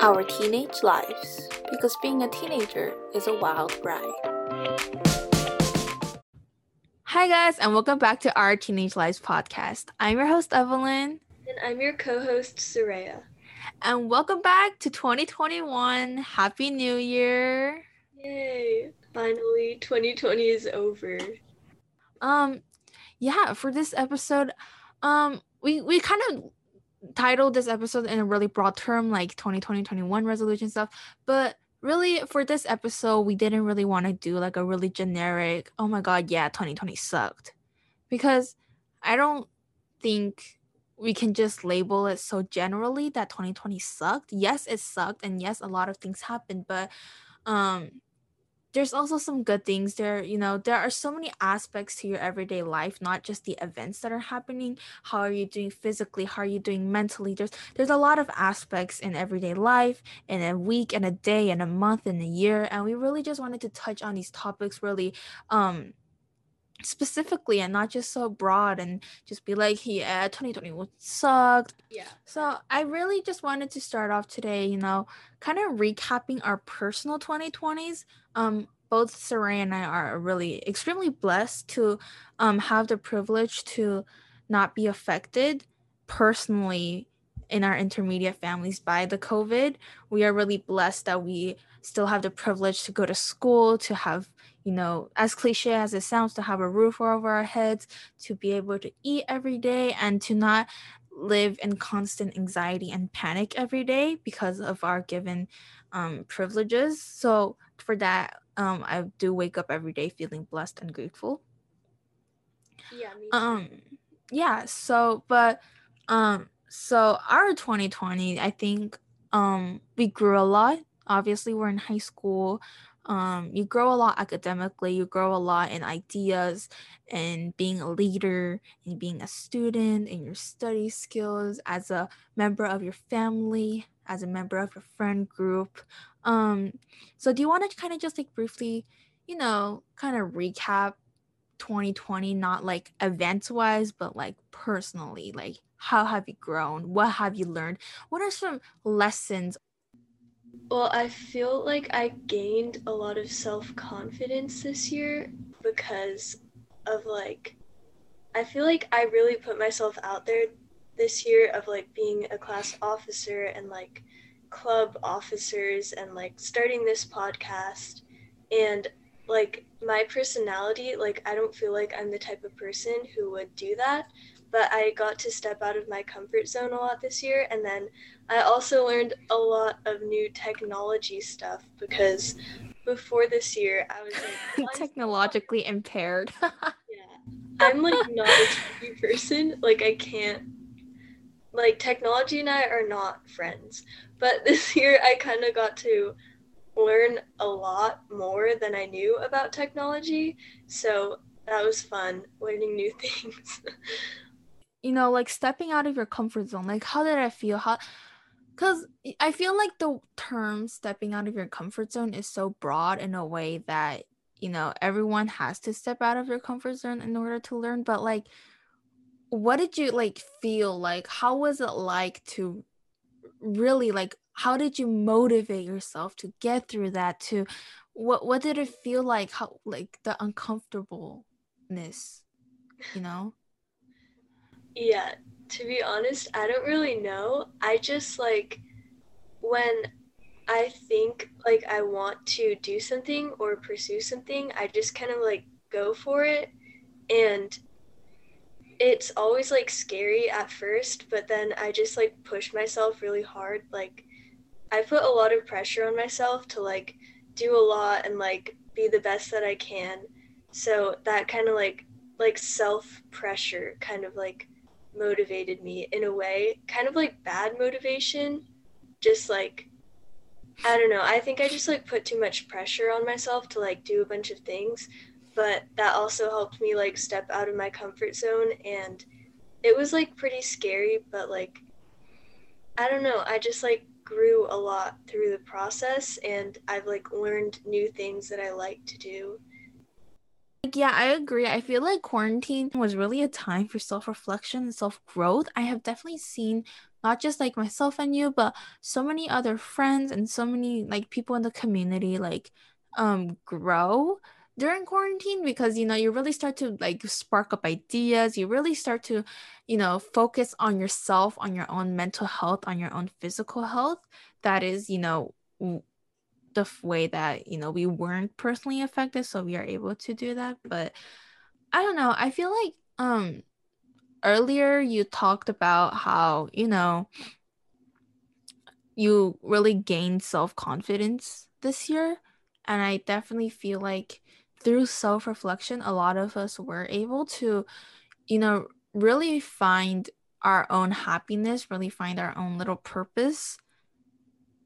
our teenage lives because being a teenager is a wild ride. Hi, guys, and welcome back to our Teenage Lives podcast. I'm your host, Evelyn. And I'm your co host, Soraya. And welcome back to 2021. Happy New Year. Yay. Finally, 2020 is over. Um, yeah, for this episode, um, we, we kind of titled this episode in a really broad term like 2020 21 resolution stuff. But really for this episode we didn't really want to do like a really generic oh my god yeah 2020 sucked. Because i don't think we can just label it so generally that 2020 sucked. Yes it sucked and yes a lot of things happened but um there's also some good things there you know there are so many aspects to your everyday life not just the events that are happening. How are you doing physically? How are you doing mentally? There's there's a lot of aspects in everyday life in a week and a day and a month and a year and we really just wanted to touch on these topics really um specifically and not just so broad and just be like yeah 2021 sucked. Yeah. So i really just wanted to start off today you know kind of recapping our personal 2020s um both Soraya and I are really extremely blessed to um have the privilege to not be affected personally in our intermediate families by the COVID. We are really blessed that we still have the privilege to go to school, to have, you know, as cliche as it sounds, to have a roof over our heads, to be able to eat every day, and to not live in constant anxiety and panic every day because of our given um, privileges. So, for that, um, I do wake up every day feeling blessed and grateful. Yeah. Um. Yeah. So, but um. So our 2020, I think, um, we grew a lot. Obviously, we're in high school. Um, you grow a lot academically. You grow a lot in ideas and being a leader and being a student and your study skills as a member of your family as a member of your friend group. Um, so do you want to kind of just like briefly, you know, kind of recap 2020, not like events wise, but like personally, like how have you grown? What have you learned? What are some lessons? Well, I feel like I gained a lot of self confidence this year because of like, I feel like I really put myself out there this year of like being a class officer and like club officers and like starting this podcast. And like my personality like i don't feel like i'm the type of person who would do that but i got to step out of my comfort zone a lot this year and then i also learned a lot of new technology stuff because before this year i was like technologically impaired yeah i'm like not a techy person like i can't like technology and I are not friends. But this year I kind of got to learn a lot more than I knew about technology. So that was fun learning new things. You know, like stepping out of your comfort zone. Like how did I feel? How cuz I feel like the term stepping out of your comfort zone is so broad in a way that, you know, everyone has to step out of their comfort zone in order to learn, but like what did you like feel like how was it like to really like how did you motivate yourself to get through that to what what did it feel like how like the uncomfortableness you know yeah to be honest i don't really know i just like when i think like i want to do something or pursue something i just kind of like go for it and it's always like scary at first, but then I just like push myself really hard. Like I put a lot of pressure on myself to like do a lot and like be the best that I can. So that kind of like like self pressure kind of like motivated me in a way, kind of like bad motivation, just like I don't know. I think I just like put too much pressure on myself to like do a bunch of things, but that also helped me like step out of my comfort zone and it was like pretty scary but like i don't know i just like grew a lot through the process and i've like learned new things that i like to do yeah, I agree. I feel like quarantine was really a time for self reflection and self growth. I have definitely seen not just like myself and you but so many other friends and so many like people in the community like um grow during quarantine because you know you really start to like spark up ideas you really start to you know focus on yourself on your own mental health on your own physical health that is you know the way that you know we weren't personally affected so we are able to do that but i don't know i feel like um earlier you talked about how you know you really gained self-confidence this year and i definitely feel like through self-reflection a lot of us were able to you know really find our own happiness really find our own little purpose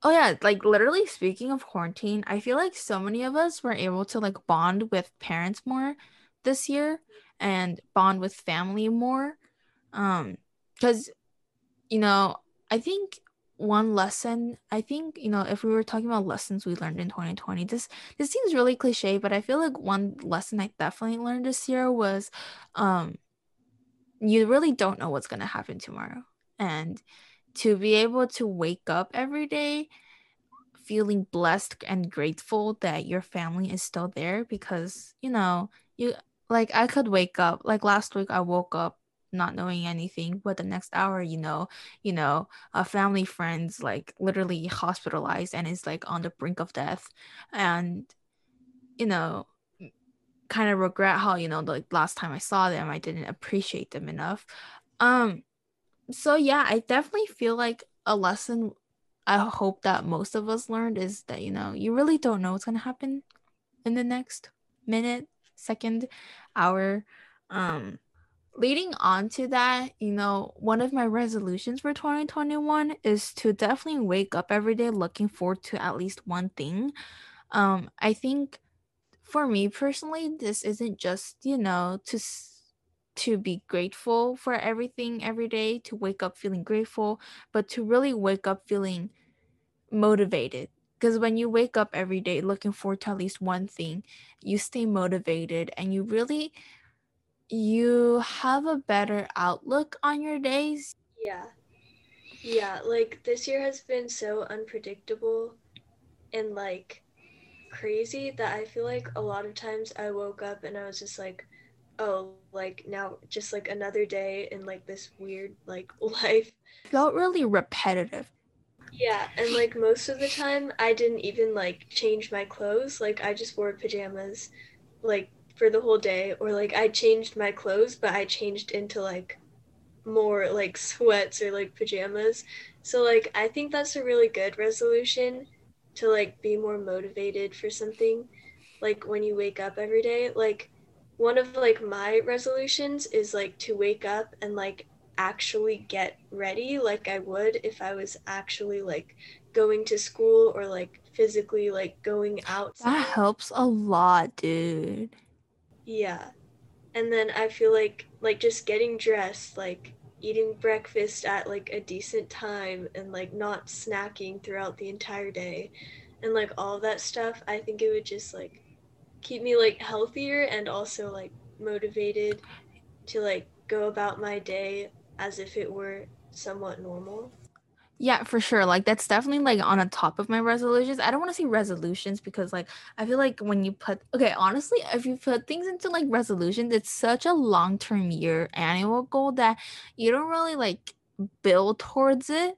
Oh yeah, like literally speaking of quarantine, I feel like so many of us were able to like bond with parents more this year and bond with family more. Um cuz you know, I think one lesson, I think, you know, if we were talking about lessons we learned in 2020, this this seems really cliche, but I feel like one lesson I definitely learned this year was um you really don't know what's going to happen tomorrow. And to be able to wake up every day feeling blessed and grateful that your family is still there because you know you like I could wake up like last week I woke up not knowing anything but the next hour you know you know a family friends like literally hospitalized and is like on the brink of death. And you know kind of regret how you know like, last time I saw them I didn't appreciate them enough. Um so yeah, I definitely feel like a lesson I hope that most of us learned is that you know, you really don't know what's going to happen in the next minute, second, hour. Um leading on to that, you know, one of my resolutions for 2021 is to definitely wake up every day looking forward to at least one thing. Um I think for me personally, this isn't just, you know, to to be grateful for everything every day, to wake up feeling grateful, but to really wake up feeling motivated. Because when you wake up every day looking forward to at least one thing, you stay motivated and you really you have a better outlook on your days. Yeah. Yeah, like this year has been so unpredictable and like crazy that I feel like a lot of times I woke up and I was just like, oh, like now just like another day in like this weird like life. Felt really repetitive. Yeah, and like most of the time I didn't even like change my clothes. Like I just wore pajamas like for the whole day or like I changed my clothes but I changed into like more like sweats or like pajamas. So like I think that's a really good resolution to like be more motivated for something like when you wake up every day like one of like my resolutions is like to wake up and like actually get ready like I would if I was actually like going to school or like physically like going out. That helps a lot, dude. Yeah. And then I feel like like just getting dressed, like eating breakfast at like a decent time and like not snacking throughout the entire day and like all that stuff, I think it would just like keep me like healthier and also like motivated to like go about my day as if it were somewhat normal. Yeah, for sure. Like that's definitely like on a top of my resolutions. I don't want to say resolutions because like I feel like when you put okay, honestly, if you put things into like resolutions, it's such a long-term year annual goal that you don't really like build towards it.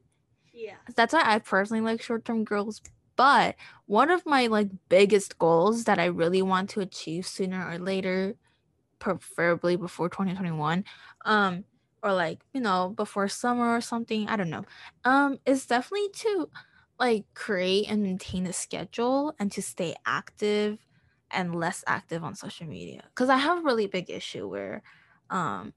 Yeah. That's why I personally like short-term goals but one of my like biggest goals that I really want to achieve sooner or later, preferably before 2021, um, or like, you know, before summer or something, I don't know, um, is definitely to like create and maintain a schedule and to stay active and less active on social media. Cause I have a really big issue where um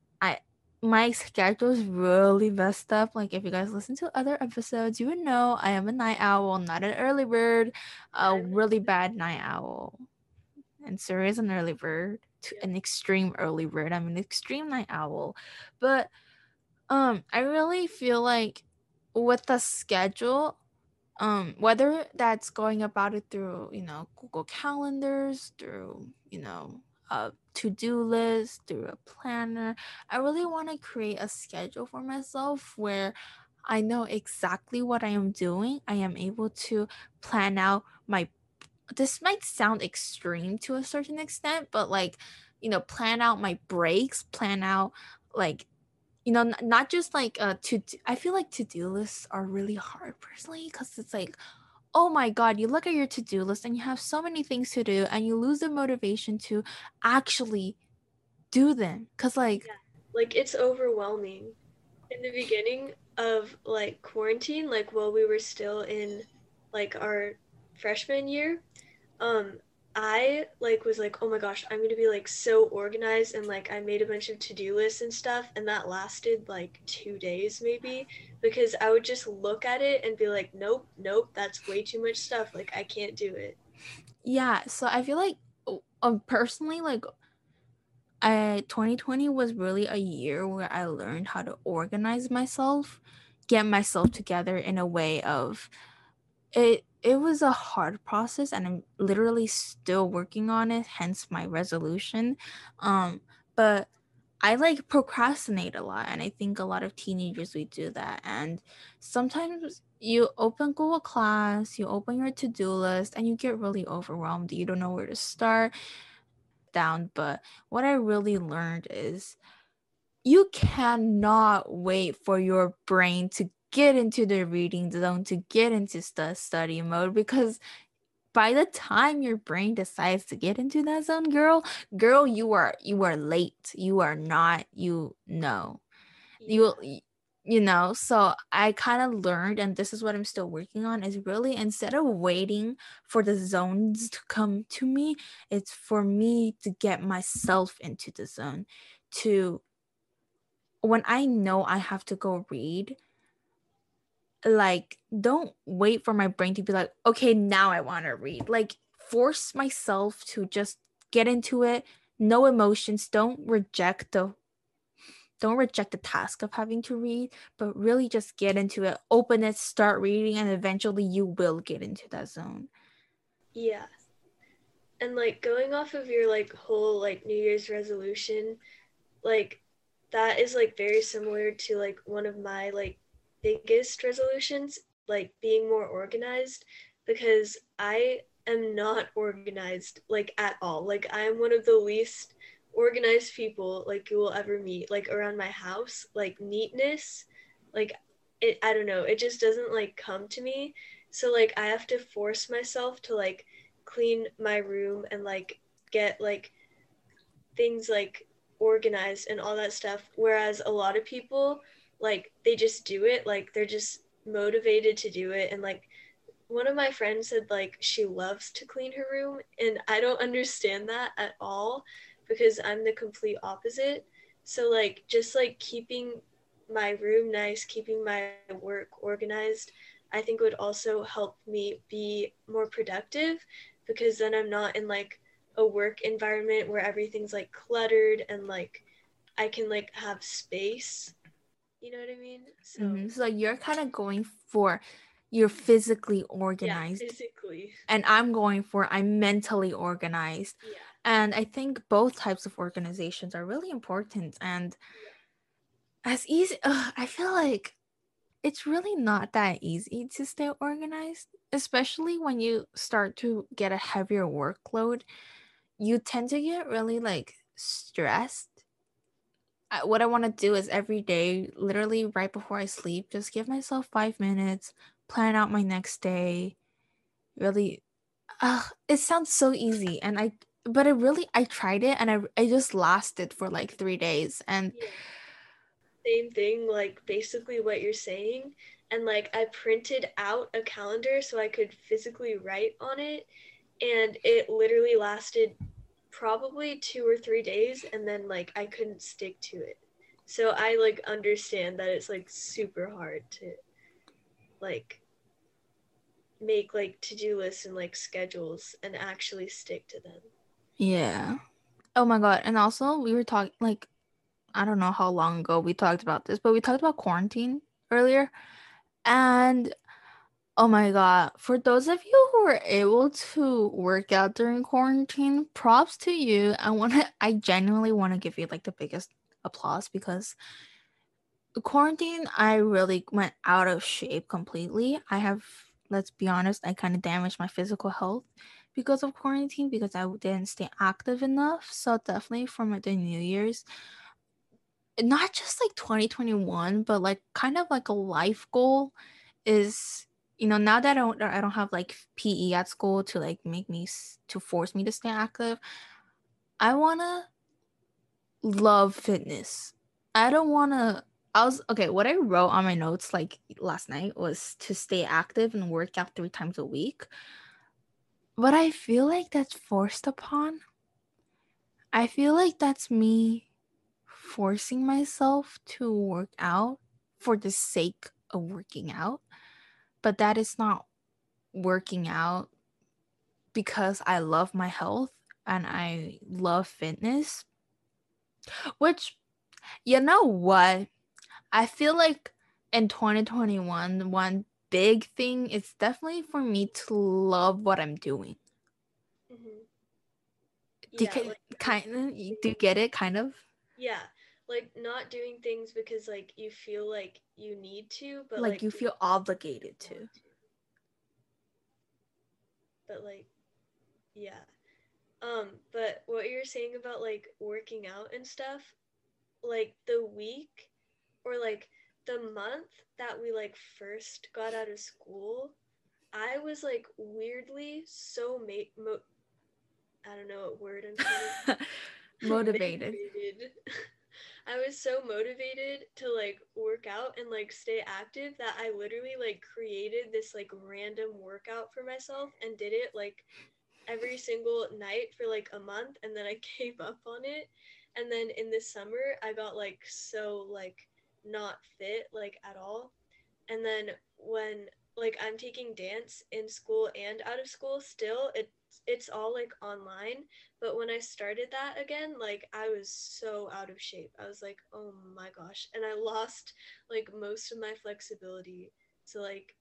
my schedule is really messed up. Like if you guys listen to other episodes, you would know I am a night owl, not an early bird, a really bad night owl. And Suri is an early bird, to an extreme early bird. I'm an extreme night owl. But um I really feel like with the schedule, um, whether that's going about it through, you know, Google calendars, through, you know, a to-do list through a planner i really want to create a schedule for myself where I know exactly what I am doing. I am able to plan out my this might sound extreme to a certain extent, but like, you know, plan out my breaks, plan out like you know, not just like uh to I feel like to-do lists are really hard personally cuz it's like oh my god, you look at your to-do list and you have so many things to do and you lose the motivation to actually do them cuz like yeah. like it's overwhelming. In the beginning of like quarantine, like while we were still in like our freshman year, um I like was like, oh my gosh, I'm gonna be like so organized and like I made a bunch of to-do lists and stuff and that lasted like two days maybe because I would just look at it and be like, nope, nope, that's way too much stuff. Like I can't do it. Yeah, so I feel like um, personally like I 2020 was really a year where I learned how to organize myself, get myself together in a way of it it was a hard process and I'm literally still working on it, hence my resolution. Um, but I like procrastinate a lot, and I think a lot of teenagers we do that. And sometimes you open Google Class, you open your to do list, and you get really overwhelmed. You don't know where to start down. But what I really learned is you cannot wait for your brain to get into the reading zone, to get into the study mode because by the time your brain decides to get into that zone, girl, girl, you are you are late. You are not, you know. Yeah. You you know, so I kind of learned, and this is what I'm still working on, is really instead of waiting for the zones to come to me, it's for me to get myself into the zone. To when I know I have to go read, like don't wait for my brain to be like okay now i want to read. Like force myself to just get into it. No emotions. Don't reject the don't reject the task of having to read but really just get into it. Open it start reading and eventually you will get into that zone. Yeah. And like going off of your like whole like new year's resolution like that is like very similar to like one of my like biggest resolutions, like being more organized, because I am not organized like at all. Like I am one of the least organized people like you will ever meet. Like around my house like neatness like it i don't know it just doesn't like come to me. So like i have to force myself to like clean my room and like get like things like organized and all that stuff. Whereas a lot of people like they just do it like they're just motivated to do it. And like one of my friends said like she loves to clean her room. And i don't understand that at all because i'm the complete opposite. So like just like keeping my room nice keeping my work organized i think would also help me be more productive because then i'm not in like a work environment where everything's like cluttered and like i can like have space you know what I mean? So, mm-hmm. so you're kind of going for you're physically organized. Yeah, physically. And I'm going for I'm mentally organized. Yeah. And I think both types of organizations are really important. And yeah. as easy, ugh, I feel like it's really not that easy to stay organized, especially when you start to get a heavier workload. You tend to get really like stressed what I want to do is every day, literally right before I sleep, just give myself five minutes, plan out my next day. Really, uh, it sounds so easy, and I, but it really, I tried it, and I, I just lasted for like three days, and same thing, like basically what you're saying, and like I printed out a calendar so I could physically write on it, and it literally lasted probably two or three days and then like I couldn't stick to it. So I like understand that it's like super hard to like make like to-do lists and like schedules and actually stick to them. Yeah. Oh my god, and also we were talking like I don't know how long ago we talked about this, but we talked about quarantine earlier. And Oh my God. For those of you who were able to work out during quarantine, props to you. I want to, I genuinely want to give you like the biggest applause because quarantine, I really went out of shape completely. I have, let's be honest, I kind of damaged my physical health because of quarantine because I didn't stay active enough. So definitely for my the New Year's, not just like 2021, but like kind of like a life goal is you know now that I don't I don't have like PE at school to like make me to force me to stay active. I wanna love fitness. I don't wanna. I was okay. What I wrote on my notes like last night was to stay active and work out three times a week. But I feel like that's forced upon. I feel like that's me forcing myself to work out for the sake of working out. But that is not working out because I love my health and I love fitness. Which, you know what? I feel like in 2021, one big thing is definitely for me to love what I'm doing. Mm-hmm. Do yeah, you, like, kind of do you get it kind of? Yeah. Like not doing things because like you feel like you need to, but like, like you feel obligated to. to. But like yeah. Um, but what you're saying about like working out and stuff, like the week or like the month that we like first got out of school, I was like weirdly so ma- mo- I don't know what word I'm saying. motivated. motivated. I was so motivated to like work out and like stay active that I literally like created this like random workout for myself and did it like every single night for like a month and then I gave up on it. And then in the summer I got like so like not fit like at all. And then when like I'm taking dance in school and out of school still, it's it's all like online. But when I started that again, like I was so out of shape. I was like, oh my gosh. And I lost like most of my flexibility. So like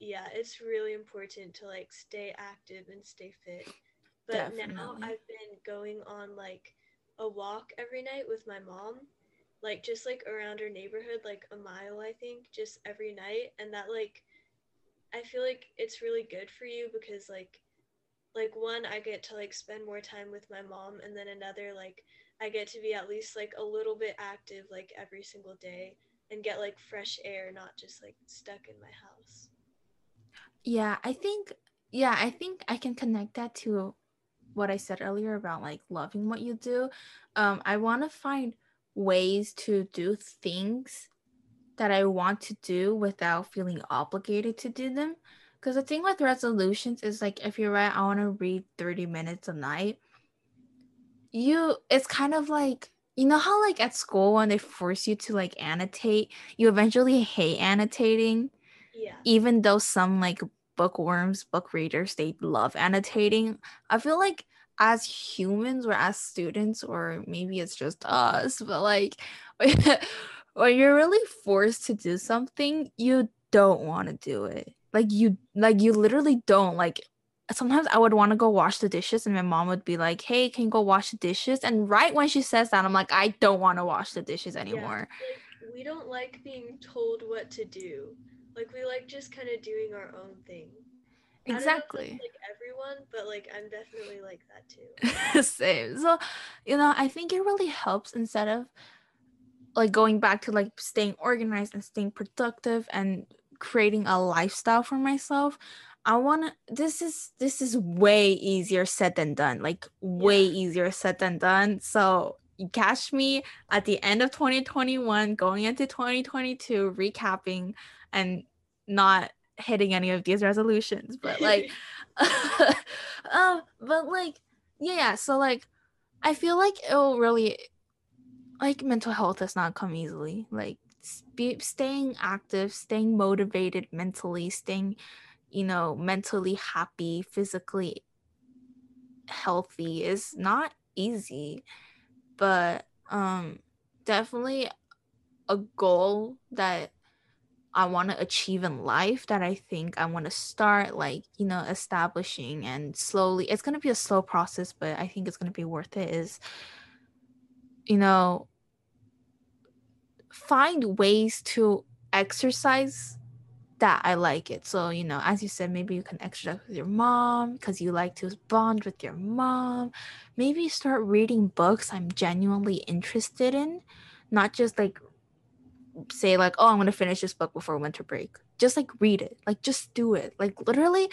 yeah, it's really important to like stay active and stay fit. But Definitely. now I've been going on like a walk every night with my mom like just like around our neighborhood like a mile i think just every night and that like i feel like it's really good for you because like like one i get to like spend more time with my mom and then another like i get to be at least like a little bit active like every single day and get like fresh air not just like stuck in my house yeah i think yeah i think i can connect that to what i said earlier about like loving what you do um i want to find ways to do things that I want to do without feeling obligated to do them. Because the thing with resolutions is like if you're right, I want to read 30 minutes a night. You it's kind of like you know how like at school when they force you to like annotate, you eventually hate annotating. Yeah. Even though some like bookworms, book readers, they love annotating. I feel like as humans or as students or maybe it's just us but like when you're really forced to do something you don't want to do it like you like you literally don't like sometimes i would want to go wash the dishes and my mom would be like hey can you go wash the dishes and right when she says that i'm like i don't want to wash the dishes anymore yeah, like, we don't like being told what to do like we like just kind of doing our own thing Exactly. like everyone, but like I'm definitely like that too. Same. So, you know, I think it really helps instead of like going back to like staying organized and staying productive and creating a lifestyle for myself. I want to this is this is way easier said than done. Like way yeah. easier said than done. So, catch me at the end of 2021 going into 2022 recapping and not hitting any of these resolutions but like uh, but like yeah so like i feel like it'll really like mental health does not come easily like staying active staying motivated mentally staying you know mentally happy physically healthy is not easy. But um definitely a goal that I want to achieve in life that I think I want to start like, you know, establishing and slowly it's going to be a slow process, but I think it's going to be worth it is you know find ways to exercise that I like it. So, you know, as you said, maybe you can exercise with your mom because you like to bond with your mom. Maybe start reading books I'm genuinely interested in, not just like say like, "Oh, I'm going to finish this book before winter break." Just like read it. Like just do it. Like literally,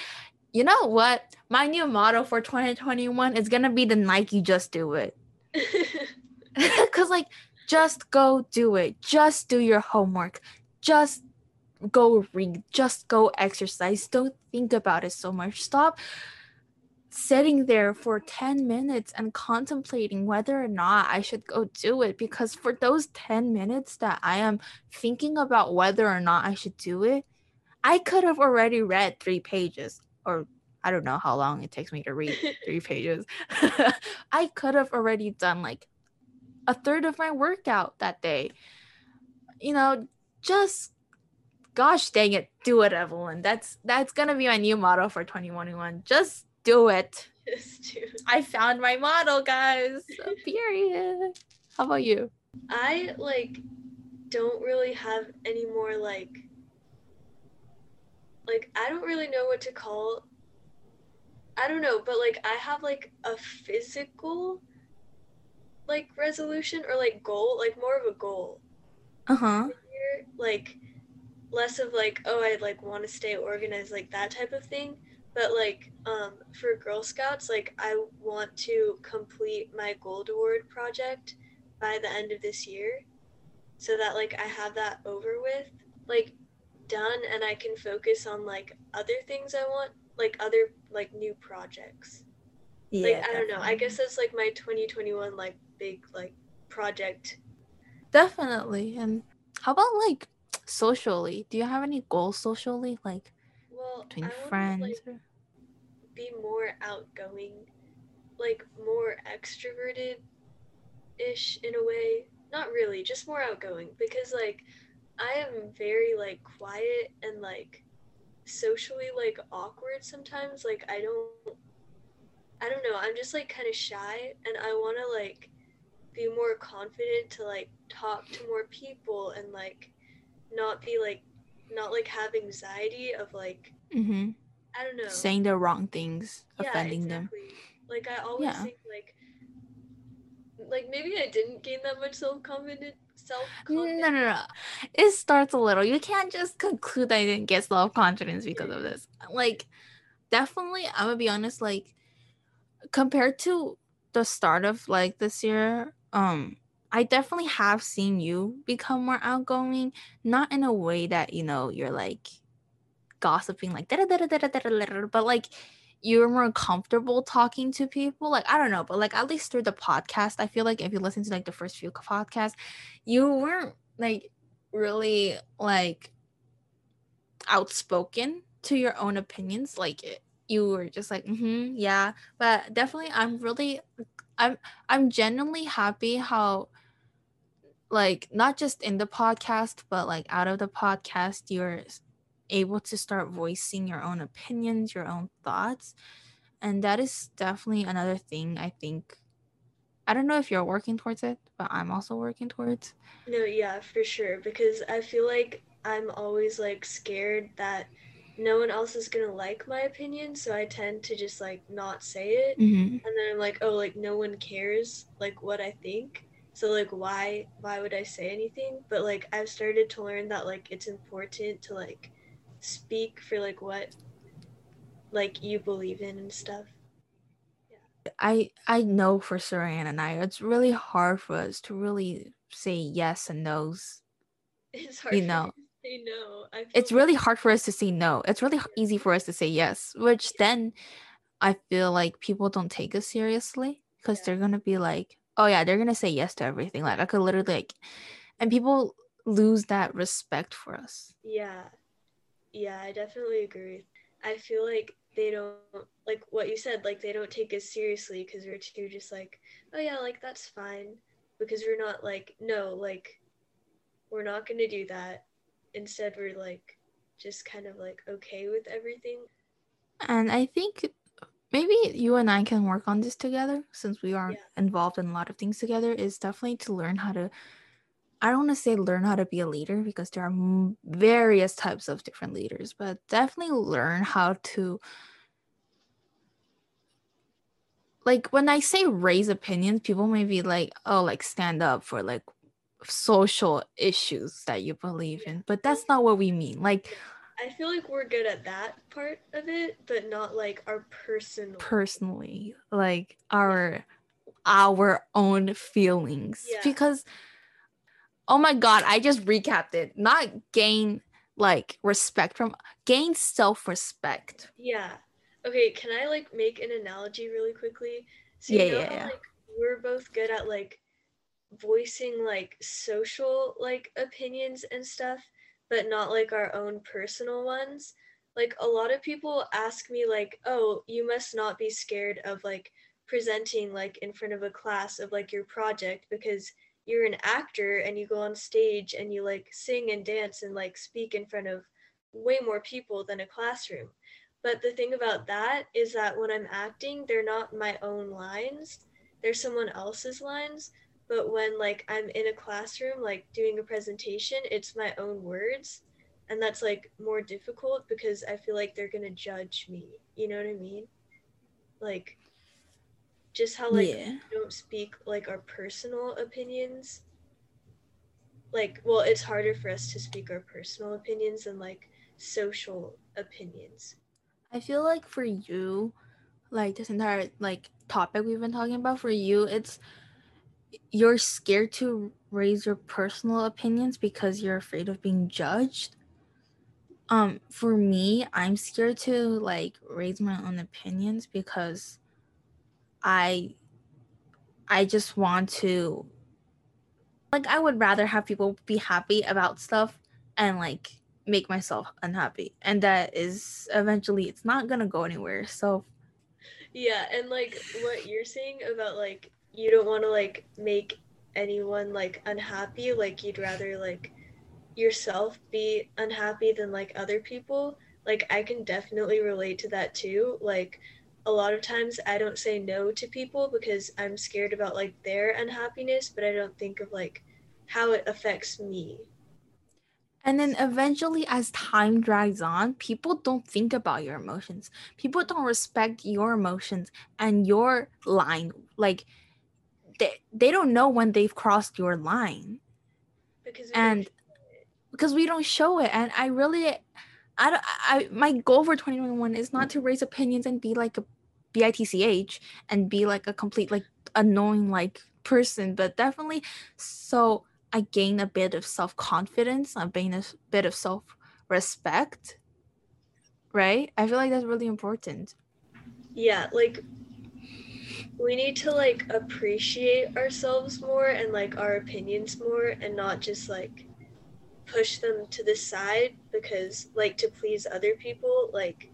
you know what? My new motto for 2021 is going to be the Nike just do it. Cuz like just go do it. Just do your homework. Just go read, just go exercise. Don't think about it so much. Stop sitting there for 10 minutes and contemplating whether or not I should go do it because for those 10 minutes that I am thinking about whether or not I should do it, I could have already read 3 pages or I don't know how long it takes me to read 3 pages. I could have already done like a third of my workout that day. You know, just gosh dang it, do it, Evelyn. That's that's gonna be my new motto for 2021. Just do it. Just do. I found my model, guys. Period. How about you? I like don't really have any more like like I don't really know what to call I don't know, but like I have like a physical like resolution or like goal, like more of a goal. Uh-huh. Like less of like oh i like want to stay organized like that type of thing but like um, for girl scouts like i want to complete my gold award project by the end of this year so that like i have that over with like done and i can focus on like other things i want like other like new projects yeah, like i don't know i guess that's like my 2021 like big like project. Definitely and how about like socially? Do you have any goals socially like well, between friends like, or... be more outgoing like more extroverted ish in a way. Not really just more outgoing because like i am very like quiet and like socially like awkward sometimes. Like i don't i don't know i'm just like kind of shy and i want to like be more confident to like talk to more people and like not be like not like have anxiety of like mm-hmm. I don't know saying the wrong things, yeah, offending exactly. them. Like I always yeah. think like like maybe I didn't gain that much self confidence. Self no, no, no. It starts a little. You can't just conclude that I didn't get self confidence because of this. Like, definitely, I'm gonna be honest. Like, compared to the start of like this year, um, I definitely have seen you become more outgoing, not in a way that, you know, you're like gossiping like da da da da da da but like you're more comfortable talking to people. Like I don't know, but like at least through the podcast, I feel like if you listen to like the first few podcasts, you weren't like really like outspoken to your own opinions. Like you were just like, mm-hmm, yeah. But definitely I'm really I'm I'm genuinely happy how like not just in the podcast but like out of the podcast you're able to start voicing your own opinions your own thoughts. And that is definitely another thing i think. I don't know if you're working towards it but i'm also working towards. No yeah for sure because i feel like i'm always like scared that no one else is gonna like my opinion so i tend to just like not say it. Mm-hmm. and then i'm like oh like no one cares like what i think. So like why why would i say anything? But like i've started to learn that like it's important to like speak for like what like you believe in and stuff. Yeah. i i know for Saran and i it's really hard for us to really say yes and no's it's hard you know say no it's really hard for us to say no it's really easy for us to say yes which then i feel like people don't take us seriously because yeah. they're gonna be like oh yeah, they're gonna say yes to everything. Like I could literally like, and people lose that respect for us. Yeah, yeah, I definitely agree. I feel like they don't like what you said. Like they don't take us seriously because we're too just like, oh yeah, like that's fine. Because we're not like no, like we're not gonna do that. Instead, we're like just kind of like okay with everything. And I think maybe you and I can work on this together since we are yeah. involved in a lot of things together is definitely to learn how to I don't want to say learn how to be a leader because there are various types of different leaders, but definitely learn how to like when I say raise opinions, people may be like, oh, like stand up for like social issues that you believe in, but that's not what we mean. Like I feel like we're good at that part of it, but not like our personal personally, like our our own feelings. Yeah. Because oh my god, I just recapped it. Not gain like respect from gain self-respect. Yeah. Okay, can I like make an analogy really quickly? So yeah, yeah, yeah. Like, we're both good at like voicing like social like opinions and stuff, but not like our own personal ones. Like a lot of people ask me like, "Oh, you must not be scared of like presenting like in front of a class of like your project because you're an actor and you go on stage and you like sing and dance and like speak in front of way more people than a classroom. But the thing about that is that when I'm acting, they're not my own lines, they're someone else's lines. But when like I'm in a classroom, like doing a presentation, it's my own words. And that's like more difficult because I feel like they're gonna judge me. You know what I mean? Like just how like yeah. don't speak like our personal opinions like well it's harder for us to speak our personal opinions than like social opinions i feel like for you like this entire like topic we've been talking about for you it's you're scared to raise your personal opinions because you're afraid of being judged um for me i'm scared to like raise my own opinions because I I just want to like I would rather have people be happy about stuff and like make myself unhappy. And that is eventually it's not going to go anywhere. So yeah, and like what you're saying about like you don't want to like make anyone like unhappy, like you'd rather like yourself be unhappy than like other people. Like I can definitely relate to that too. Like a lot of times I don't say no to people because I'm scared about like their unhappiness, but I don't think of like how it affects me. And then eventually, as time drags on, people don't think about your emotions. People don't respect your emotions and your line. Like, they, they don't know when they've crossed your line. Because and because we don't show it. And I really, I, don't, I my goal for 2021 is not to raise opinions and be like a bitch and be like a complete like annoying like person but definitely so i gain a bit of self-confidence i gain a bit of self-respect right i feel like that's really important yeah like we need to like appreciate ourselves more and like our opinions more and not just like push them to the side because like to please other people like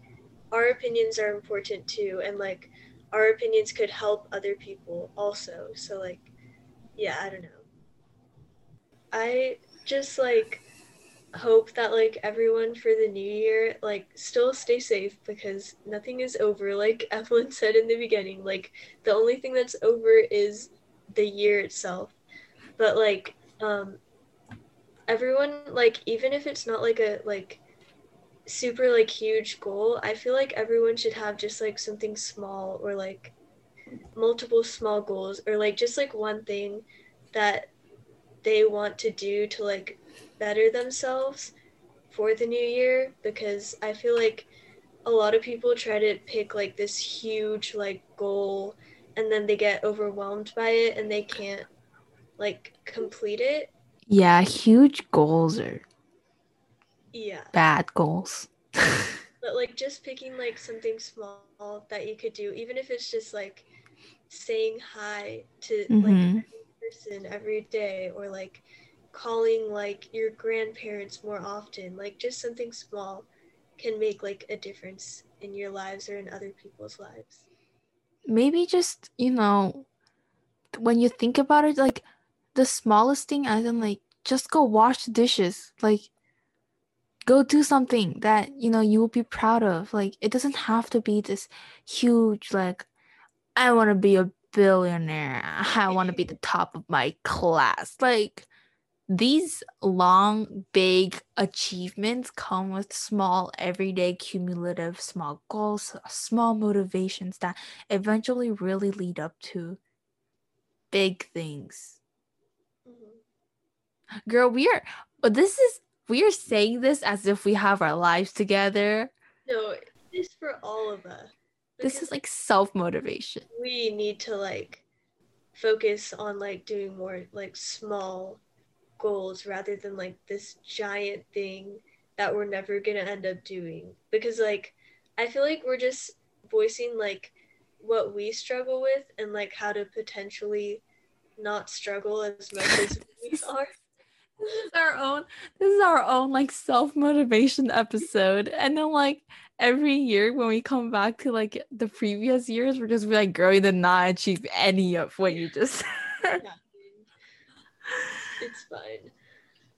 our opinions are important too and like our opinions could help other people also. So like yeah i don't know. I just like hope that like everyone for the new year like still stay safe because nothing is over. Like evelyn said in the beginning like the only thing that's over is the year itself. But like um everyone like even if it's not like a like super like huge goal, I feel like everyone should have just like something small or like multiple small goals or like just like one thing that they want to do to like better themselves for the new year because I feel like a lot of people try to pick like this huge like goal and then they get overwhelmed by it and they can't like complete it. Yeah, huge goals are yeah bad goals but like just picking like something small that you could do even if it's just like saying hi to mm-hmm. like every person every day or like calling like your grandparents more often like just something small can make like a difference in your lives or in other people's lives. Maybe just you know when you think about it like the smallest thing as in like just go wash the dishes like go do something that you know you will be proud of. Like it doesn't have to be this huge like i want to be a billionaire. I want to be the top of my class. Like these long, big achievements come with small, everyday, cumulative, small goals, small motivations that eventually really lead up to big things. Mm-hmm. Girl, we are, but this is, we are saying this as if we have our lives together. No, it's for all of us. This is like self motivation. We need to like focus on like doing more like small goals rather than like this giant thing that we're never going to end up doing. Because like i feel like we're just voicing like what we struggle with and like how to potentially not struggle as much as we are. This is our own this is our own like self-motivation episode. And then like every year when we come back to like the previous years we're just like girl you did not achieve any of what you just said it's fine.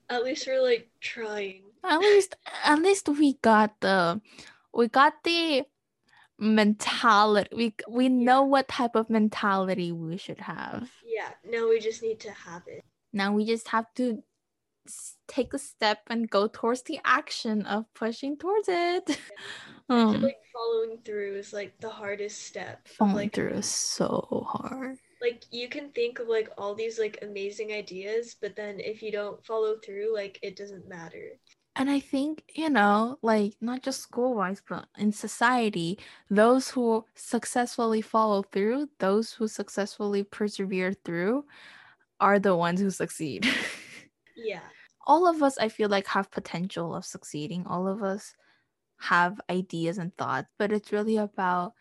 At least we're like trying. At least at least we got the we got the mentality. We we know what type of mentality we should have. Yeah, now we just need to have it. Now we just have to take a step and go towards the action of pushing towards it. Yeah. Um, like following through is like the hardest step. Following like, through is so hard like you can think of like all these like amazing ideas but then if you don't follow through like it doesn't matter. And i think you know like not just school wise but in society those who successfully follow through those who successfully persevere through are the ones who succeed. Yeah. All of us i feel like have potential of succeeding. All of us have ideas and thoughts but it's really about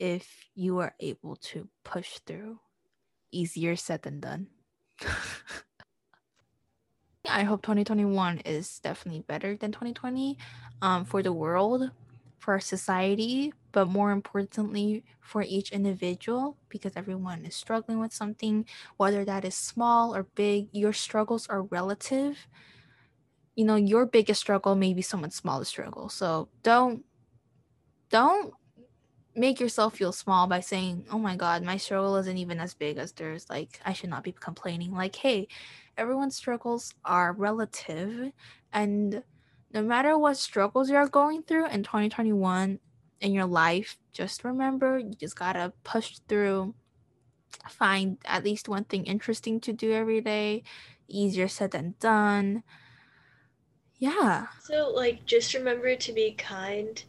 if you are able to push through easier said than done. I hope 2021 is definitely better than 2020 um, for the world, for our society, but more importantly, for each individual because everyone is struggling with something, whether that is small or big. Your struggles are relative. You know, your biggest struggle may be someone's smallest struggle. So don't don't make yourself feel small by saying, "Oh my god, my struggle isn't even as big as theirs. Like I should not be complaining." Like, "Hey, everyone's struggles are relative and no matter what struggles you're going through in 2021 in your life, just remember you just got to push through. Find at least one thing interesting to do every day. Easier said than done." Yeah. So like just remember to be kind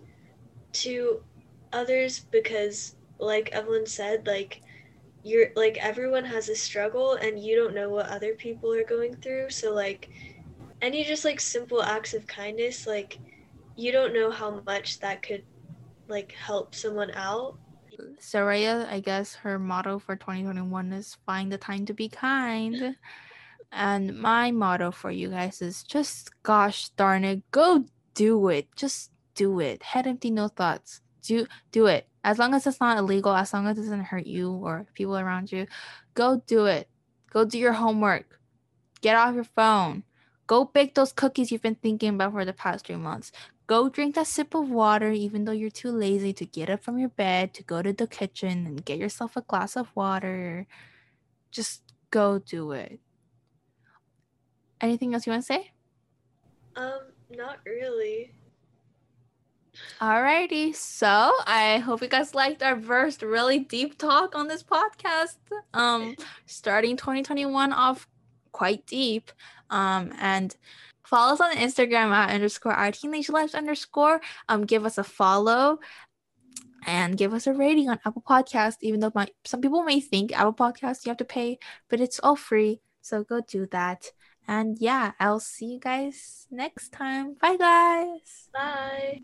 to others because like Evelyn said, like you're like everyone has a struggle and you don't know what other people are going through. So like any just like simple acts of kindness, like you don't know how much that could like help someone out. Soraya, I guess her motto for 2021 is find the time to be kind. and my motto for you guys is just gosh darn it, go do it. Just do it. Head empty, no thoughts do do it. As long as it's not illegal as long as it doesn't hurt you or people around you go do it. Go do your homework. Get off your phone. Go bake those cookies you've been thinking about for the past three months. Go drink that sip of water even though you're too lazy to get up from your bed to go to the kitchen and get yourself a glass of water. Just go do it. Anything else you want to say? Um not really Alrighty, so I hope you guys liked our first really deep talk on this podcast. Um, starting 2021 off quite deep. Um, and follow us on Instagram at underscore our teenage lives underscore. Um, give us a follow and give us a rating on Apple Podcast. Even though my some people may think Apple Podcast you have to pay, but it's all free. So go do that. And yeah, I'll see you guys next time. Bye, guys. Bye.